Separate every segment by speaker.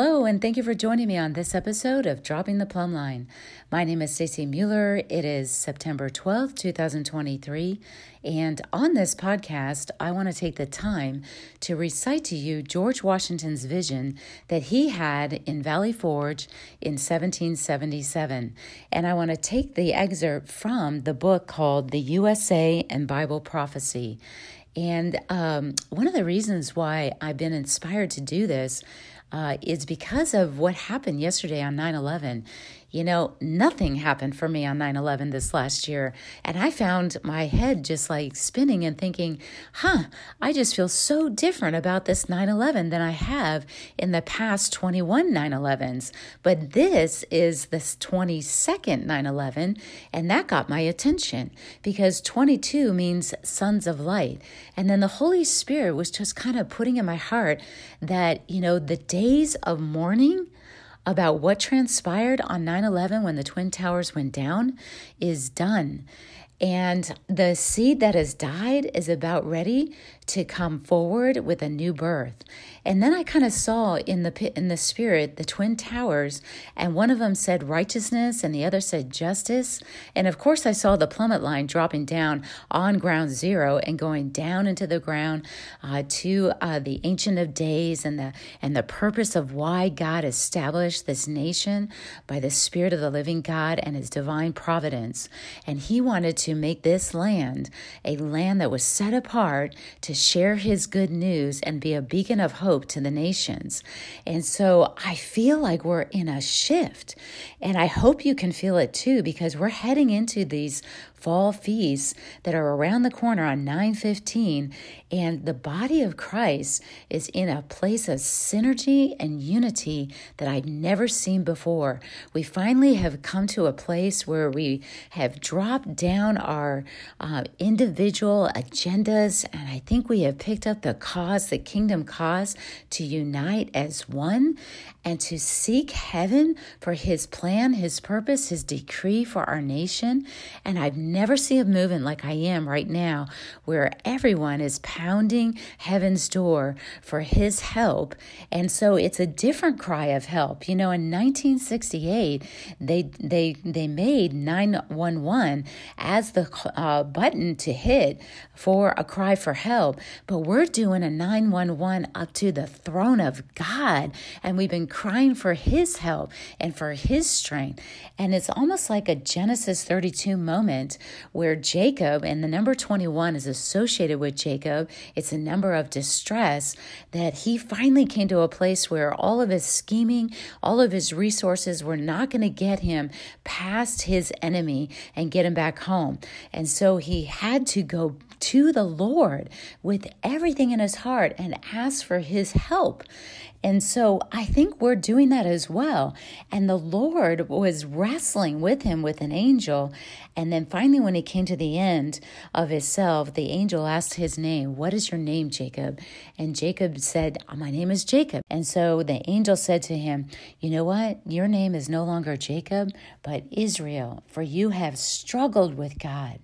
Speaker 1: Hello, and thank you for joining me on this episode of Dropping the Plumb Line. My name is Stacey Mueller. It is September 12th, 2023, and on this podcast, I want to take the time to recite to you George Washington's vision that he had in Valley Forge in 1777. And I want to take the excerpt from the book called The USA and Bible Prophecy. And um, one of the reasons why I've been inspired to do this uh, is because of what happened yesterday on 9 11. You know, nothing happened for me on 9 11 this last year. And I found my head just like spinning and thinking, huh, I just feel so different about this 9 11 than I have in the past 21 9 11s. But this is the 22nd 9 11, and that got my attention because 22 means sons of light. And then the Holy Spirit was just kind of putting in my heart that, you know, the days of mourning about what transpired on 9 11 when the Twin Towers went down is done. And the seed that has died is about ready to come forward with a new birth. And then I kind of saw in the in the spirit the twin towers, and one of them said righteousness, and the other said justice. And of course, I saw the plummet line dropping down on ground zero and going down into the ground uh, to uh, the Ancient of Days and the and the purpose of why God established this nation by the Spirit of the Living God and His divine providence. And He wanted to make this land a land that was set apart to share his good news and be a beacon of hope to the nations. And so I feel like we're in a shift. And I hope you can feel it too, because we're heading into these fall feasts that are around the corner on 915 and the body of Christ is in a place of synergy and unity that I've never seen before. We finally have come to a place where we have dropped down our uh, individual agendas, and I think we have picked up the cause, the kingdom cause, to unite as one and to seek heaven for his plan, his purpose, his decree for our nation. And I've never seen a movement like I am right now, where everyone is pounding heaven's door for his help. And so it's a different cry of help. You know, in 1968, they they they made 911 as the uh, button to hit for a cry for help, but we're doing a 911 up to the throne of God, and we've been crying for his help and for his strength. And it's almost like a Genesis 32 moment where Jacob and the number 21 is associated with Jacob. It's a number of distress that he finally came to a place where all of his scheming, all of his resources were not going to get him past his enemy and get him back home. And so he had to go to the Lord with everything in his heart and ask for his help. And so I think we're doing that as well. And the Lord was wrestling with him with an angel. And then finally, when he came to the end of himself, the angel asked his name, What is your name, Jacob? And Jacob said, My name is Jacob. And so the angel said to him, You know what? Your name is no longer Jacob, but Israel, for you have struggled with God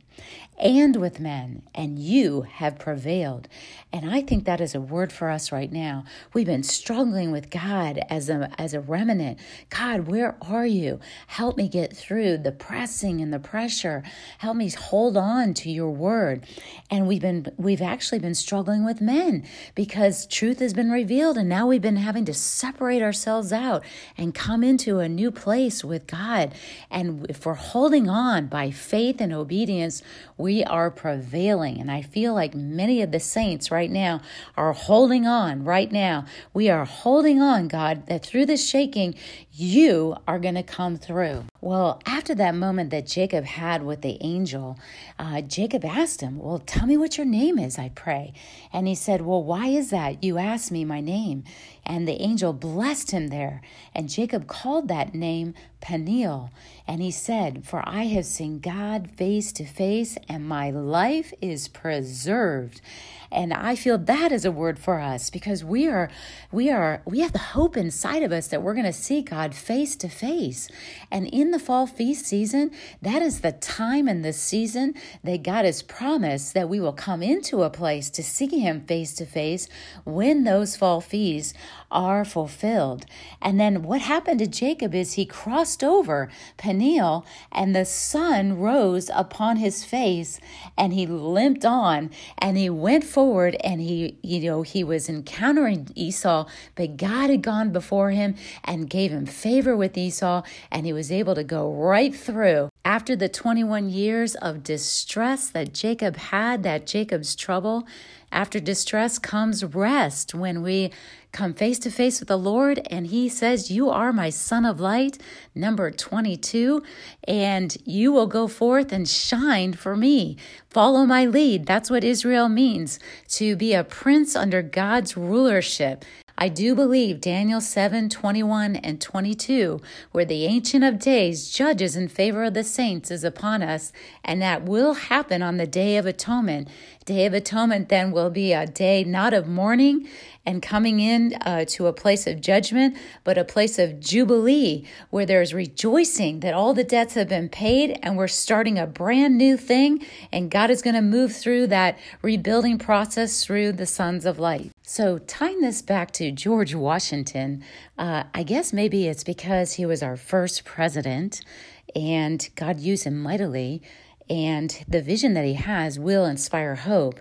Speaker 1: and with men, and you have prevailed. And I think that is a word for us right now. We've been struggling with God as a as a remnant. God, where are you? Help me get through the pressing and the pressure. Help me hold on to your word. And we've been we've actually been struggling with men because truth has been revealed and now we've been having to separate ourselves out and come into a new place with God. And if we're holding on by faith and obedience, we are prevailing. And I feel like many of the saints right now are holding on right now. We are holding on, God, that through this shaking, you are going to come through. Well, after that moment that Jacob had with the angel, uh, Jacob asked him, Well, tell me what your name is, I pray. And he said, Well, why is that? You asked me my name. And the angel blessed him there. And Jacob called that name Peniel. And he said, For I have seen God face to face, and my life is preserved. And I feel that is a word for us because we are we are we have the hope inside of us that we're going to see God face to face. And in the fall feast season, that is the time and the season that God has promised that we will come into a place to see him face to face when those fall feasts are fulfilled. And then what happened to Jacob is he crossed over Peniel and the sun rose upon his face and he limped on and he went forward and he, you know, he was encountering Esau, but God had gone before him and gave him favor with Esau and he was able to go right through. After the 21 years of distress that Jacob had, that Jacob's trouble, after distress comes rest when we come face to face with the Lord and He says, You are my son of light, number 22, and you will go forth and shine for me. Follow my lead. That's what Israel means to be a prince under God's rulership. I do believe Daniel 7 21 and 22, where the Ancient of Days judges in favor of the saints, is upon us, and that will happen on the Day of Atonement. Day of Atonement then will be a day not of mourning and coming in uh, to a place of judgment, but a place of jubilee where there's rejoicing that all the debts have been paid and we're starting a brand new thing. And God is going to move through that rebuilding process through the sons of light. So, tying this back to George Washington, uh, I guess maybe it's because he was our first president and God used him mightily. And the vision that he has will inspire hope.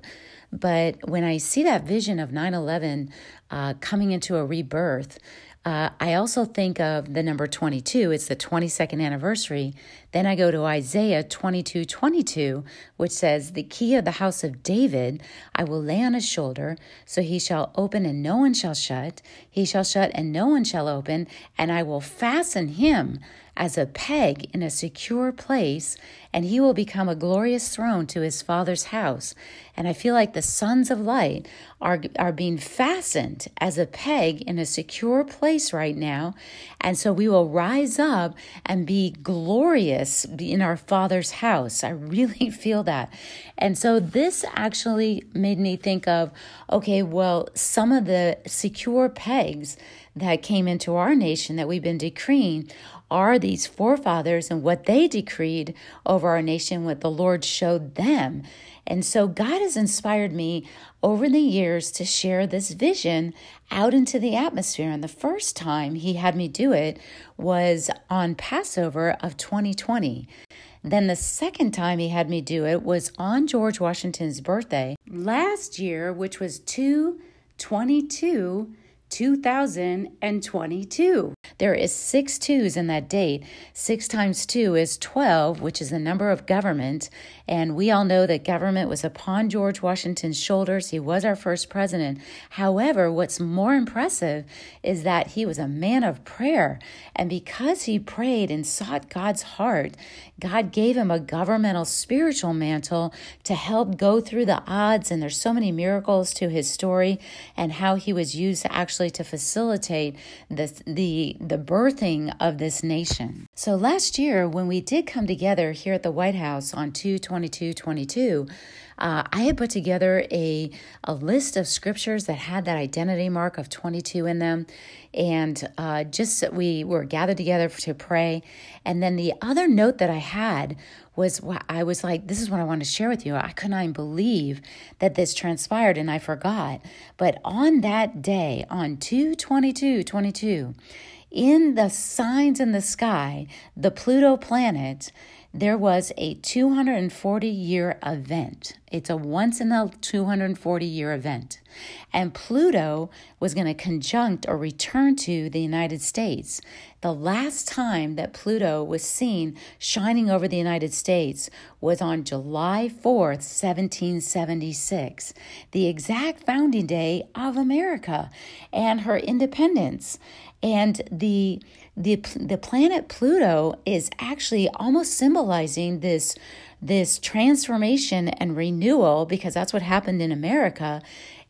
Speaker 1: But when I see that vision of 9 11 uh, coming into a rebirth, uh, I also think of the number 22. It's the 22nd anniversary. Then I go to Isaiah 22 22, which says, The key of the house of David I will lay on his shoulder, so he shall open and no one shall shut. He shall shut and no one shall open, and I will fasten him as a peg in a secure place, and he will become a glorious throne to his father's house. And I feel like the sons of light are, are being fastened as a peg in a secure place right now. And so we will rise up and be glorious in our father's house. I really feel that. And so this actually made me think of okay, well, some of the secure pegs that came into our nation that we've been decreeing are these forefathers and what they decreed over our nation, what the Lord showed them. And so God has inspired me over the years to share this vision out into the atmosphere. And the first time He had me do it was on Passover of 2020. Then the second time he had me do it was on George Washington's birthday last year, which was 222 2022. There is six twos in that date. Six times two is 12, which is the number of government. And we all know that government was upon George Washington's shoulders. He was our first president. However, what's more impressive is that he was a man of prayer. And because he prayed and sought God's heart, God gave him a governmental spiritual mantle to help go through the odds. And there's so many miracles to his story and how he was used actually to facilitate the, the, the birthing of this nation. So last year, when we did come together here at the White House on 22222, 22, uh, I had put together a, a list of scriptures that had that identity mark of 22 in them. And uh, just we were gathered together to pray. And then the other note that I had was I was like, this is what I want to share with you. I could not even believe that this transpired and I forgot. But on that day, on 222 22, in the signs in the sky, the Pluto planet, there was a 240 year event. It's a once in a 240 year event. And Pluto was going to conjunct or return to the United States. The last time that Pluto was seen shining over the United States was on July 4th, 1776, the exact founding day of America and her independence. And the the the planet Pluto is actually almost symbolizing this this transformation and renewal because that's what happened in America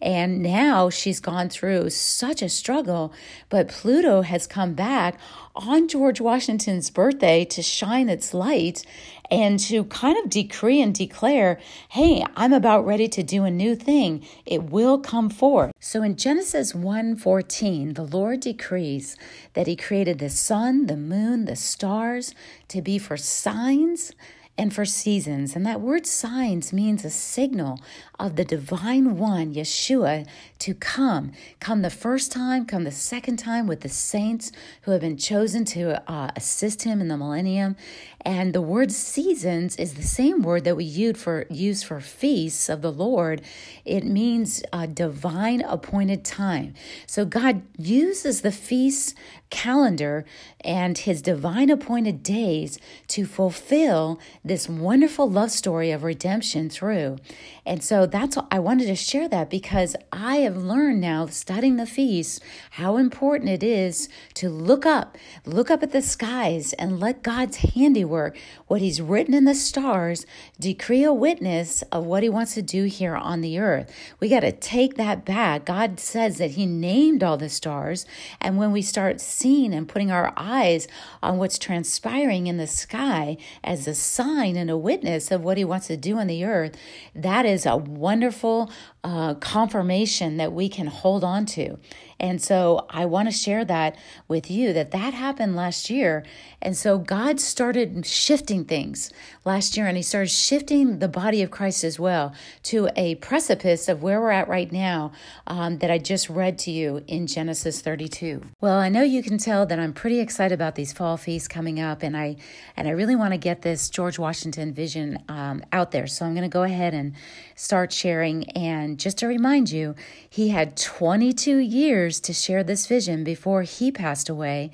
Speaker 1: And now she's gone through such a struggle, but Pluto has come back on George Washington's birthday to shine its light and to kind of decree and declare, hey, I'm about ready to do a new thing. It will come forth. So in Genesis 1:14, the Lord decrees that he created the sun, the moon, the stars to be for signs and for seasons. And that word signs means a signal of the divine one, Yeshua, to come. Come the first time, come the second time with the saints who have been chosen to uh, assist him in the millennium. And the word seasons is the same word that we use for, use for feasts of the Lord. It means a divine appointed time. So God uses the feast calendar and his divine appointed days to fulfill this wonderful love story of redemption through. And so that's I wanted to share that because I have learned now studying the feast how important it is to look up, look up at the skies and let God's handiwork, what he's written in the stars, decree a witness of what he wants to do here on the earth. We got to take that back. God says that he named all the stars, and when we start seeing and putting our eyes on what's transpiring in the sky as a sign and a witness of what he wants to do on the earth, that is a wonderful uh, confirmation that we can hold on to. And so I want to share that with you that that happened last year. And so God started shifting things last year and he started shifting the body of Christ as well to a precipice of where we're at right now um, that I just read to you in Genesis 32. Well, I know you can tell that I'm pretty excited about these fall feasts coming up and I and I really want to get this George Washington vision um, out there. So I'm going to go ahead and start sharing and just to remind you, he had 22 years to share this vision before he passed away.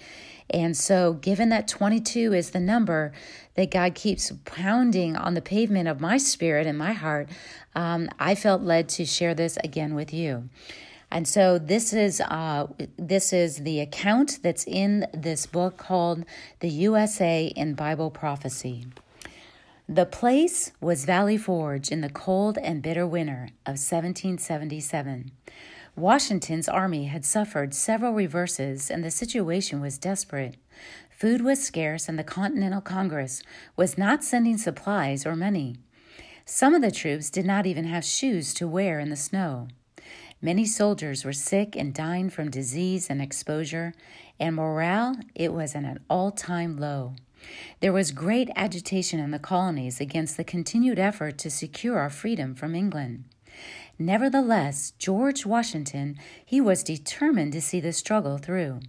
Speaker 1: And so, given that 22 is the number that God keeps pounding on the pavement of my spirit and my heart, um, I felt led to share this again with you. And so this is uh, this is the account that's in this book called "The USA in Bible Prophecy." The place was Valley Forge in the cold and bitter winter of 1777. Washington's army had suffered several reverses and the situation was desperate. Food was scarce and the Continental Congress was not sending supplies or money. Some of the troops did not even have shoes to wear in the snow. Many soldiers were sick and dying from disease and exposure, and morale it was at an all-time low. There was great agitation in the colonies against the continued effort to secure our freedom from England. Nevertheless, George Washington, he was determined to see the struggle through.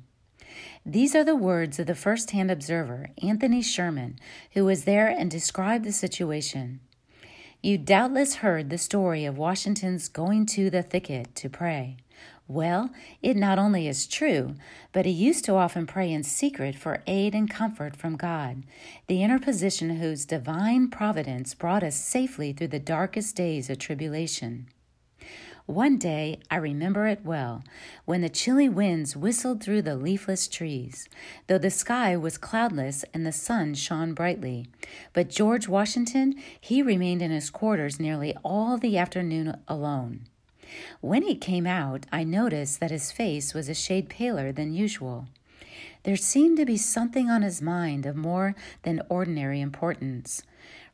Speaker 1: These are the words of the first hand observer, Anthony Sherman, who was there and described the situation. You doubtless heard the story of Washington's going to the thicket to pray. Well, it not only is true, but he used to often pray in secret for aid and comfort from God, the interposition whose divine providence brought us safely through the darkest days of tribulation. One day, I remember it well, when the chilly winds whistled through the leafless trees, though the sky was cloudless and the sun shone brightly. But George Washington, he remained in his quarters nearly all the afternoon alone. When he came out, I noticed that his face was a shade paler than usual. There seemed to be something on his mind of more than ordinary importance.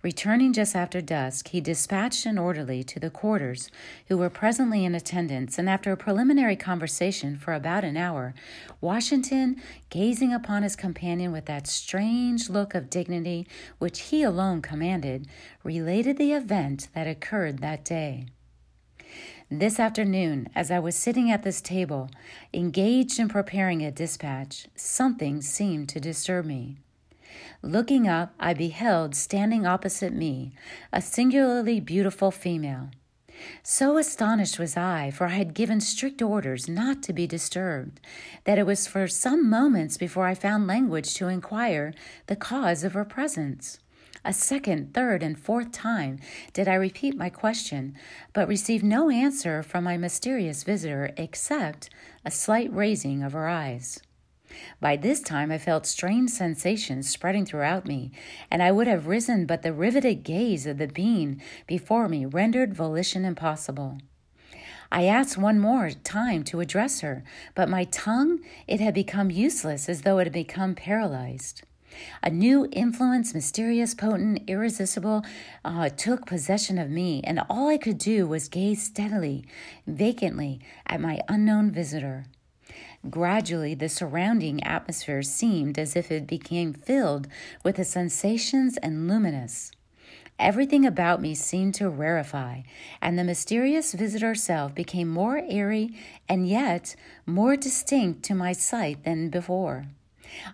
Speaker 1: Returning just after dusk, he dispatched an orderly to the quarters, who were presently in attendance, and after a preliminary conversation for about an hour, Washington, gazing upon his companion with that strange look of dignity which he alone commanded, related the event that occurred that day. This afternoon, as I was sitting at this table, engaged in preparing a dispatch, something seemed to disturb me. Looking up, I beheld standing opposite me a singularly beautiful female. So astonished was I, for I had given strict orders not to be disturbed, that it was for some moments before I found language to inquire the cause of her presence. A second, third, and fourth time did I repeat my question, but received no answer from my mysterious visitor except a slight raising of her eyes. By this time I felt strange sensations spreading throughout me, and I would have risen, but the riveted gaze of the being before me rendered volition impossible. I asked one more time to address her, but my tongue, it had become useless as though it had become paralyzed. A new influence, mysterious, potent, irresistible, uh, took possession of me, and all I could do was gaze steadily, vacantly, at my unknown visitor. Gradually, the surrounding atmosphere seemed as if it became filled with the sensations and luminous. Everything about me seemed to rarefy, and the mysterious visitor self became more airy and yet more distinct to my sight than before.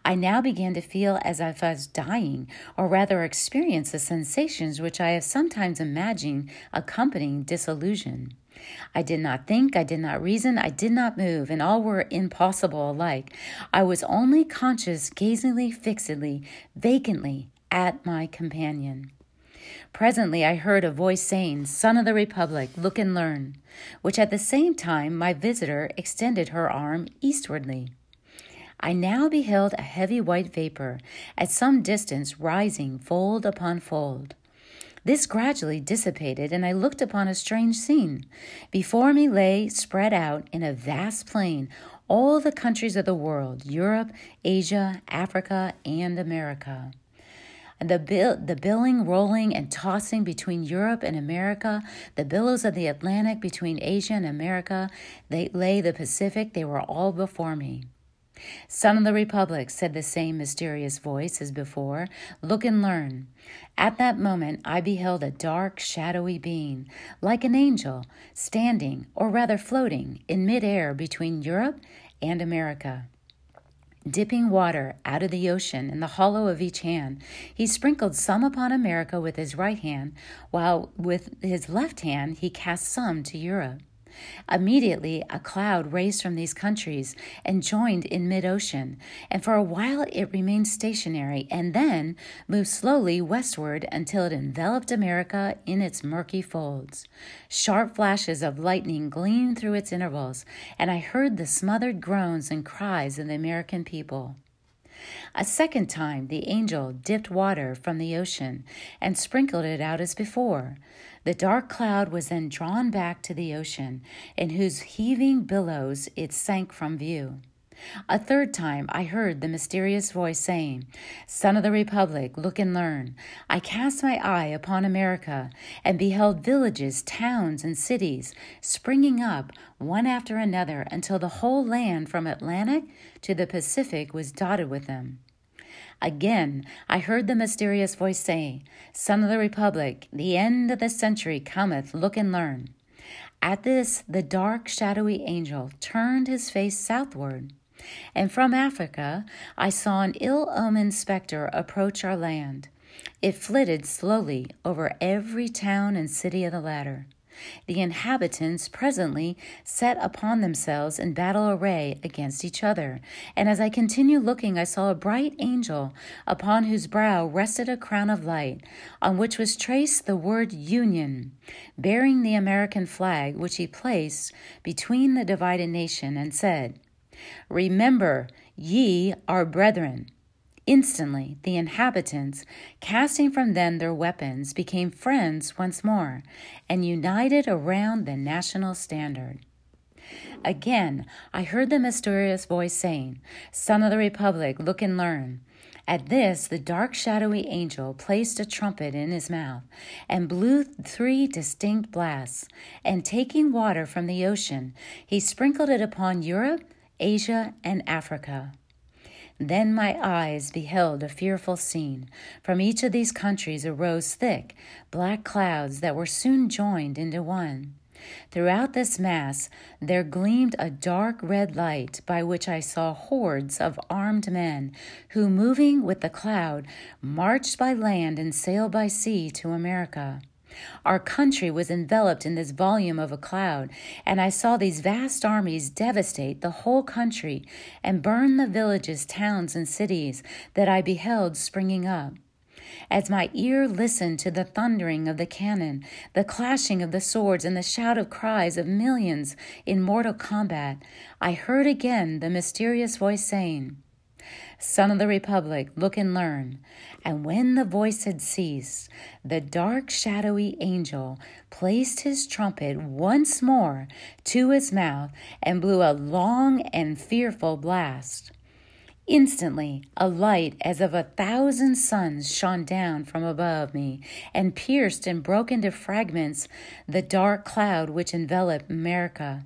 Speaker 1: I now began to feel as if I was dying, or rather experience the sensations which I have sometimes imagined accompanying disillusion. I did not think, I did not reason, I did not move, and all were impossible alike. I was only conscious, gazingly, fixedly, vacantly at my companion. Presently I heard a voice saying, Son of the Republic, look and learn, which at the same time my visitor extended her arm eastwardly. I now beheld a heavy white vapor at some distance rising fold upon fold. This gradually dissipated, and I looked upon a strange scene. Before me lay spread out in a vast plain all the countries of the world Europe, Asia, Africa, and America the, bill, the billing, rolling, and tossing between Europe and America, the billows of the Atlantic between Asia and America, they lay the Pacific, they were all before me. Son of the Republic, said the same mysterious voice as before, look and learn. At that moment I beheld a dark, shadowy being, like an angel, standing, or rather floating, in midair between Europe and America. Dipping water out of the ocean in the hollow of each hand, he sprinkled some upon America with his right hand, while with his left hand he cast some to Europe. Immediately, a cloud raised from these countries and joined in mid ocean, and for a while it remained stationary and then moved slowly westward until it enveloped America in its murky folds. Sharp flashes of lightning gleamed through its intervals, and I heard the smothered groans and cries of the American people. A second time the angel dipped water from the ocean and sprinkled it out as before. The dark cloud was then drawn back to the ocean, in whose heaving billows it sank from view. A third time I heard the mysterious voice saying, Son of the Republic, look and learn. I cast my eye upon America and beheld villages, towns, and cities springing up one after another until the whole land from Atlantic to the Pacific was dotted with them. Again, I heard the mysterious voice say, Son of the Republic, the end of the century cometh, look and learn. At this, the dark, shadowy angel turned his face southward, and from Africa I saw an ill omened spectre approach our land. It flitted slowly over every town and city of the latter. The inhabitants presently set upon themselves in battle array against each other. And as I continued looking, I saw a bright angel, upon whose brow rested a crown of light, on which was traced the word Union, bearing the American flag, which he placed between the divided nation, and said, Remember, ye are brethren. Instantly, the inhabitants, casting from them their weapons, became friends once more and united around the national standard. Again, I heard the mysterious voice saying, Son of the Republic, look and learn. At this, the dark, shadowy angel placed a trumpet in his mouth and blew three distinct blasts, and taking water from the ocean, he sprinkled it upon Europe, Asia, and Africa. Then my eyes beheld a fearful scene. From each of these countries arose thick, black clouds that were soon joined into one. Throughout this mass there gleamed a dark red light by which I saw hordes of armed men who, moving with the cloud, marched by land and sailed by sea to America. Our country was enveloped in this volume of a cloud, and I saw these vast armies devastate the whole country and burn the villages, towns, and cities that I beheld springing up. As my ear listened to the thundering of the cannon, the clashing of the swords, and the shout of cries of millions in mortal combat, I heard again the mysterious voice saying, Son of the Republic, look and learn. And when the voice had ceased, the dark, shadowy angel placed his trumpet once more to his mouth and blew a long and fearful blast. Instantly, a light as of a thousand suns shone down from above me and pierced and broke into fragments the dark cloud which enveloped America.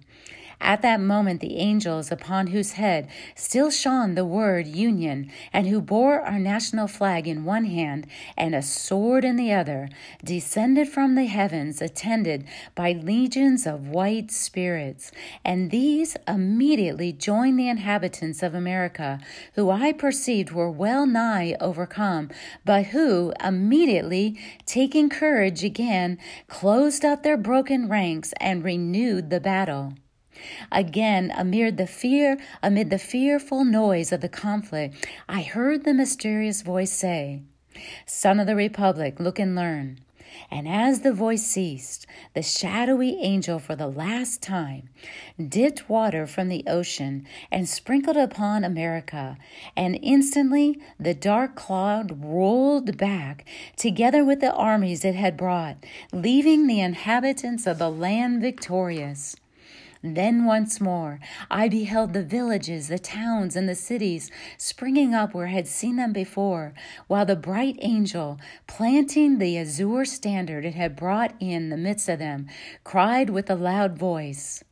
Speaker 1: At that moment, the angels upon whose head still shone the word Union, and who bore our national flag in one hand and a sword in the other, descended from the heavens, attended by legions of white spirits. And these immediately joined the inhabitants of America, who I perceived were well nigh overcome, but who, immediately taking courage again, closed up their broken ranks and renewed the battle. Again, amid the fear, amid the fearful noise of the conflict, I heard the mysterious voice say, Son of the Republic, look and learn. And as the voice ceased, the shadowy angel for the last time dipped water from the ocean and sprinkled upon America, and instantly the dark cloud rolled back together with the armies it had brought, leaving the inhabitants of the land victorious. Then once more I beheld the villages, the towns, and the cities springing up where I had seen them before, while the bright angel, planting the azure standard it had brought in the midst of them, cried with a loud voice.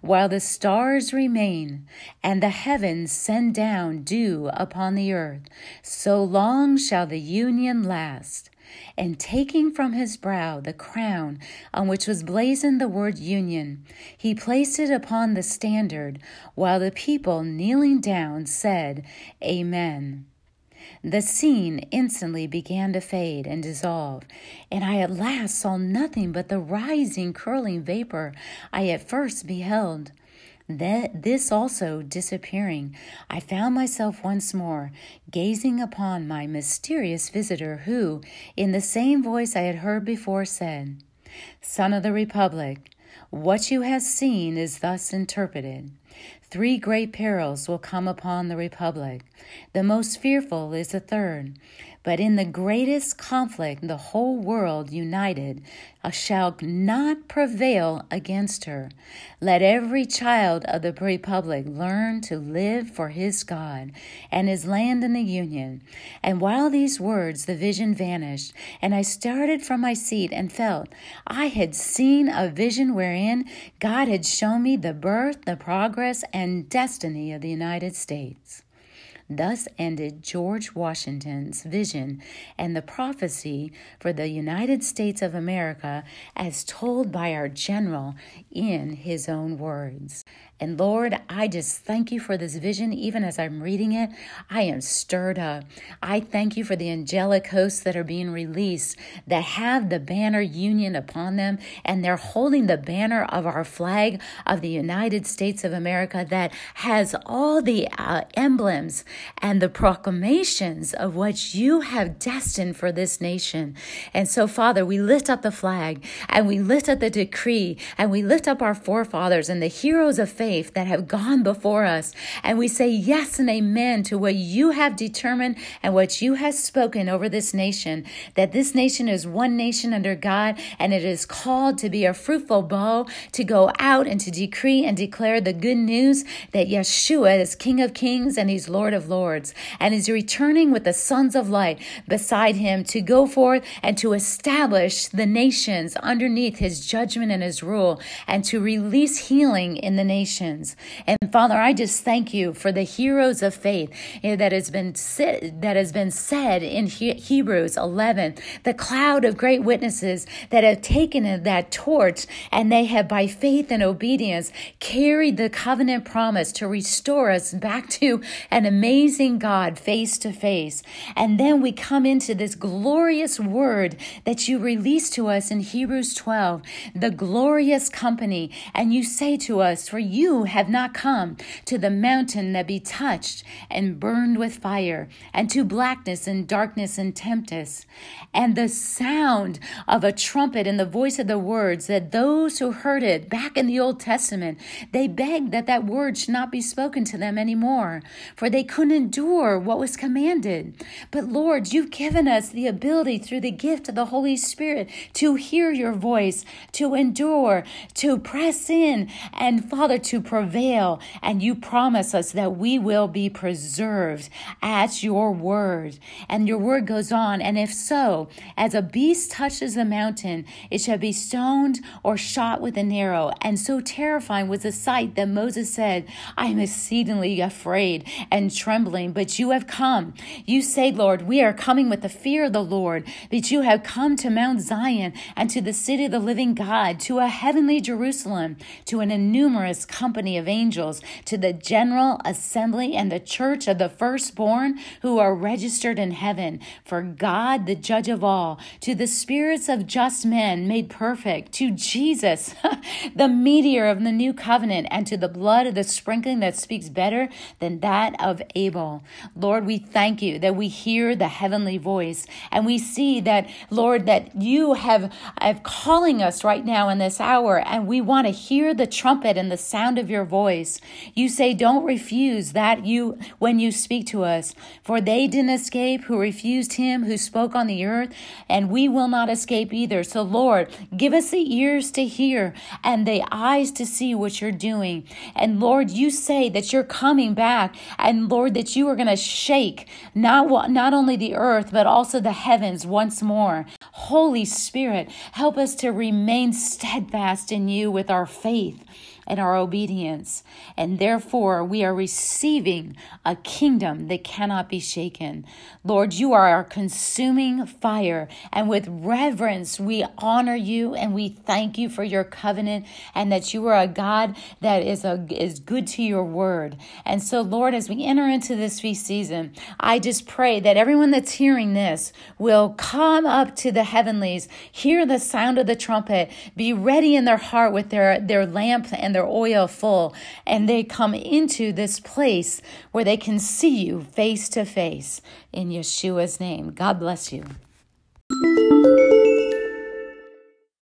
Speaker 1: While the stars remain and the heavens send down dew upon the earth, so long shall the union last and taking from his brow the crown on which was blazoned the word Union, he placed it upon the standard, while the people, kneeling down, said, Amen. The scene instantly began to fade and dissolve, and I at last saw nothing but the rising, curling vapor I at first beheld. That this also disappearing, I found myself once more gazing upon my mysterious visitor, who, in the same voice I had heard before, said, Son of the Republic, what you have seen is thus interpreted. Three great perils will come upon the Republic. The most fearful is the third. But in the greatest conflict, the whole world united shall not prevail against her. Let every child of the Republic learn to live for his God and his land in the Union. And while these words, the vision vanished, and I started from my seat and felt I had seen a vision wherein God had shown me the birth, the progress, and destiny of the United States. Thus ended George Washington's vision and the prophecy for the United States of America as told by our general in his own words. And Lord, I just thank you for this vision. Even as I'm reading it, I am stirred up. I thank you for the angelic hosts that are being released that have the banner union upon them, and they're holding the banner of our flag of the United States of America that has all the uh, emblems and the proclamations of what you have destined for this nation. And so, Father, we lift up the flag and we lift up the decree and we lift up our forefathers and the heroes of faith faith that have gone before us. And we say yes and amen to what you have determined and what you have spoken over this nation. That this nation is one nation under God and it is called to be a fruitful bough, to go out and to decree and declare the good news that Yeshua is King of Kings and He's Lord of Lords. And is returning with the sons of light beside Him to go forth and to establish the nations underneath His judgment and His rule and to release healing in the nation nations. And Father, I just thank you for the heroes of faith eh, that has been that has been said in Hebrews 11, the cloud of great witnesses that have taken that torch and they have by faith and obedience carried the covenant promise to restore us back to an amazing God face to face. And then we come into this glorious word that you release to us in Hebrews 12, the glorious company. And you say to us, for you you have not come to the mountain that be touched and burned with fire, and to blackness and darkness and tempest, and the sound of a trumpet and the voice of the words that those who heard it back in the Old Testament, they begged that that word should not be spoken to them anymore, for they couldn't endure what was commanded. But Lord, you've given us the ability through the gift of the Holy Spirit to hear your voice, to endure, to press in, and Father, to prevail. And you promise us that we will be preserved at your word. And your word goes on, and if so, as a beast touches the mountain, it shall be stoned or shot with an arrow. And so terrifying was the sight that Moses said, I am exceedingly afraid and trembling, but you have come. You say, Lord, we are coming with the fear of the Lord, but you have come to Mount Zion and to the city of the living God, to a heavenly Jerusalem, to an innumerous company of angels, to the general assembly and the church of the firstborn who are registered in heaven, for God, the judge of all, to the spirits of just men made perfect, to Jesus, the mediator of the new covenant, and to the blood of the sprinkling that speaks better than that of Abel. Lord, we thank you that we hear the heavenly voice and we see that, Lord, that you have, have calling us right now in this hour and we want to hear the trumpet and the sound of your voice. You say, don't refuse that you, when you speak to us, for they didn't escape who refused him who spoke on the earth and we will not escape either. So Lord, give us the ears to hear and the eyes to see what you're doing. And Lord, you say that you're coming back and Lord, that you are going to shake not, not only the earth, but also the heavens once more. Holy Spirit, help us to remain steadfast in you with our faith and our obedience. And therefore, we are receiving a kingdom that cannot be shaken. Lord, you are our consuming fire. And with reverence, we honor you and we thank you for your covenant and that you are a God that is, a, is good to your word. And so, Lord, as we enter into this feast season, I just pray that everyone that's hearing this will come up to the heavenlies, hear the sound of the trumpet, be ready in their heart with their, their lamp and their their oil full, and they come into this place where they can see you face to face. In Yeshua's name, God bless you.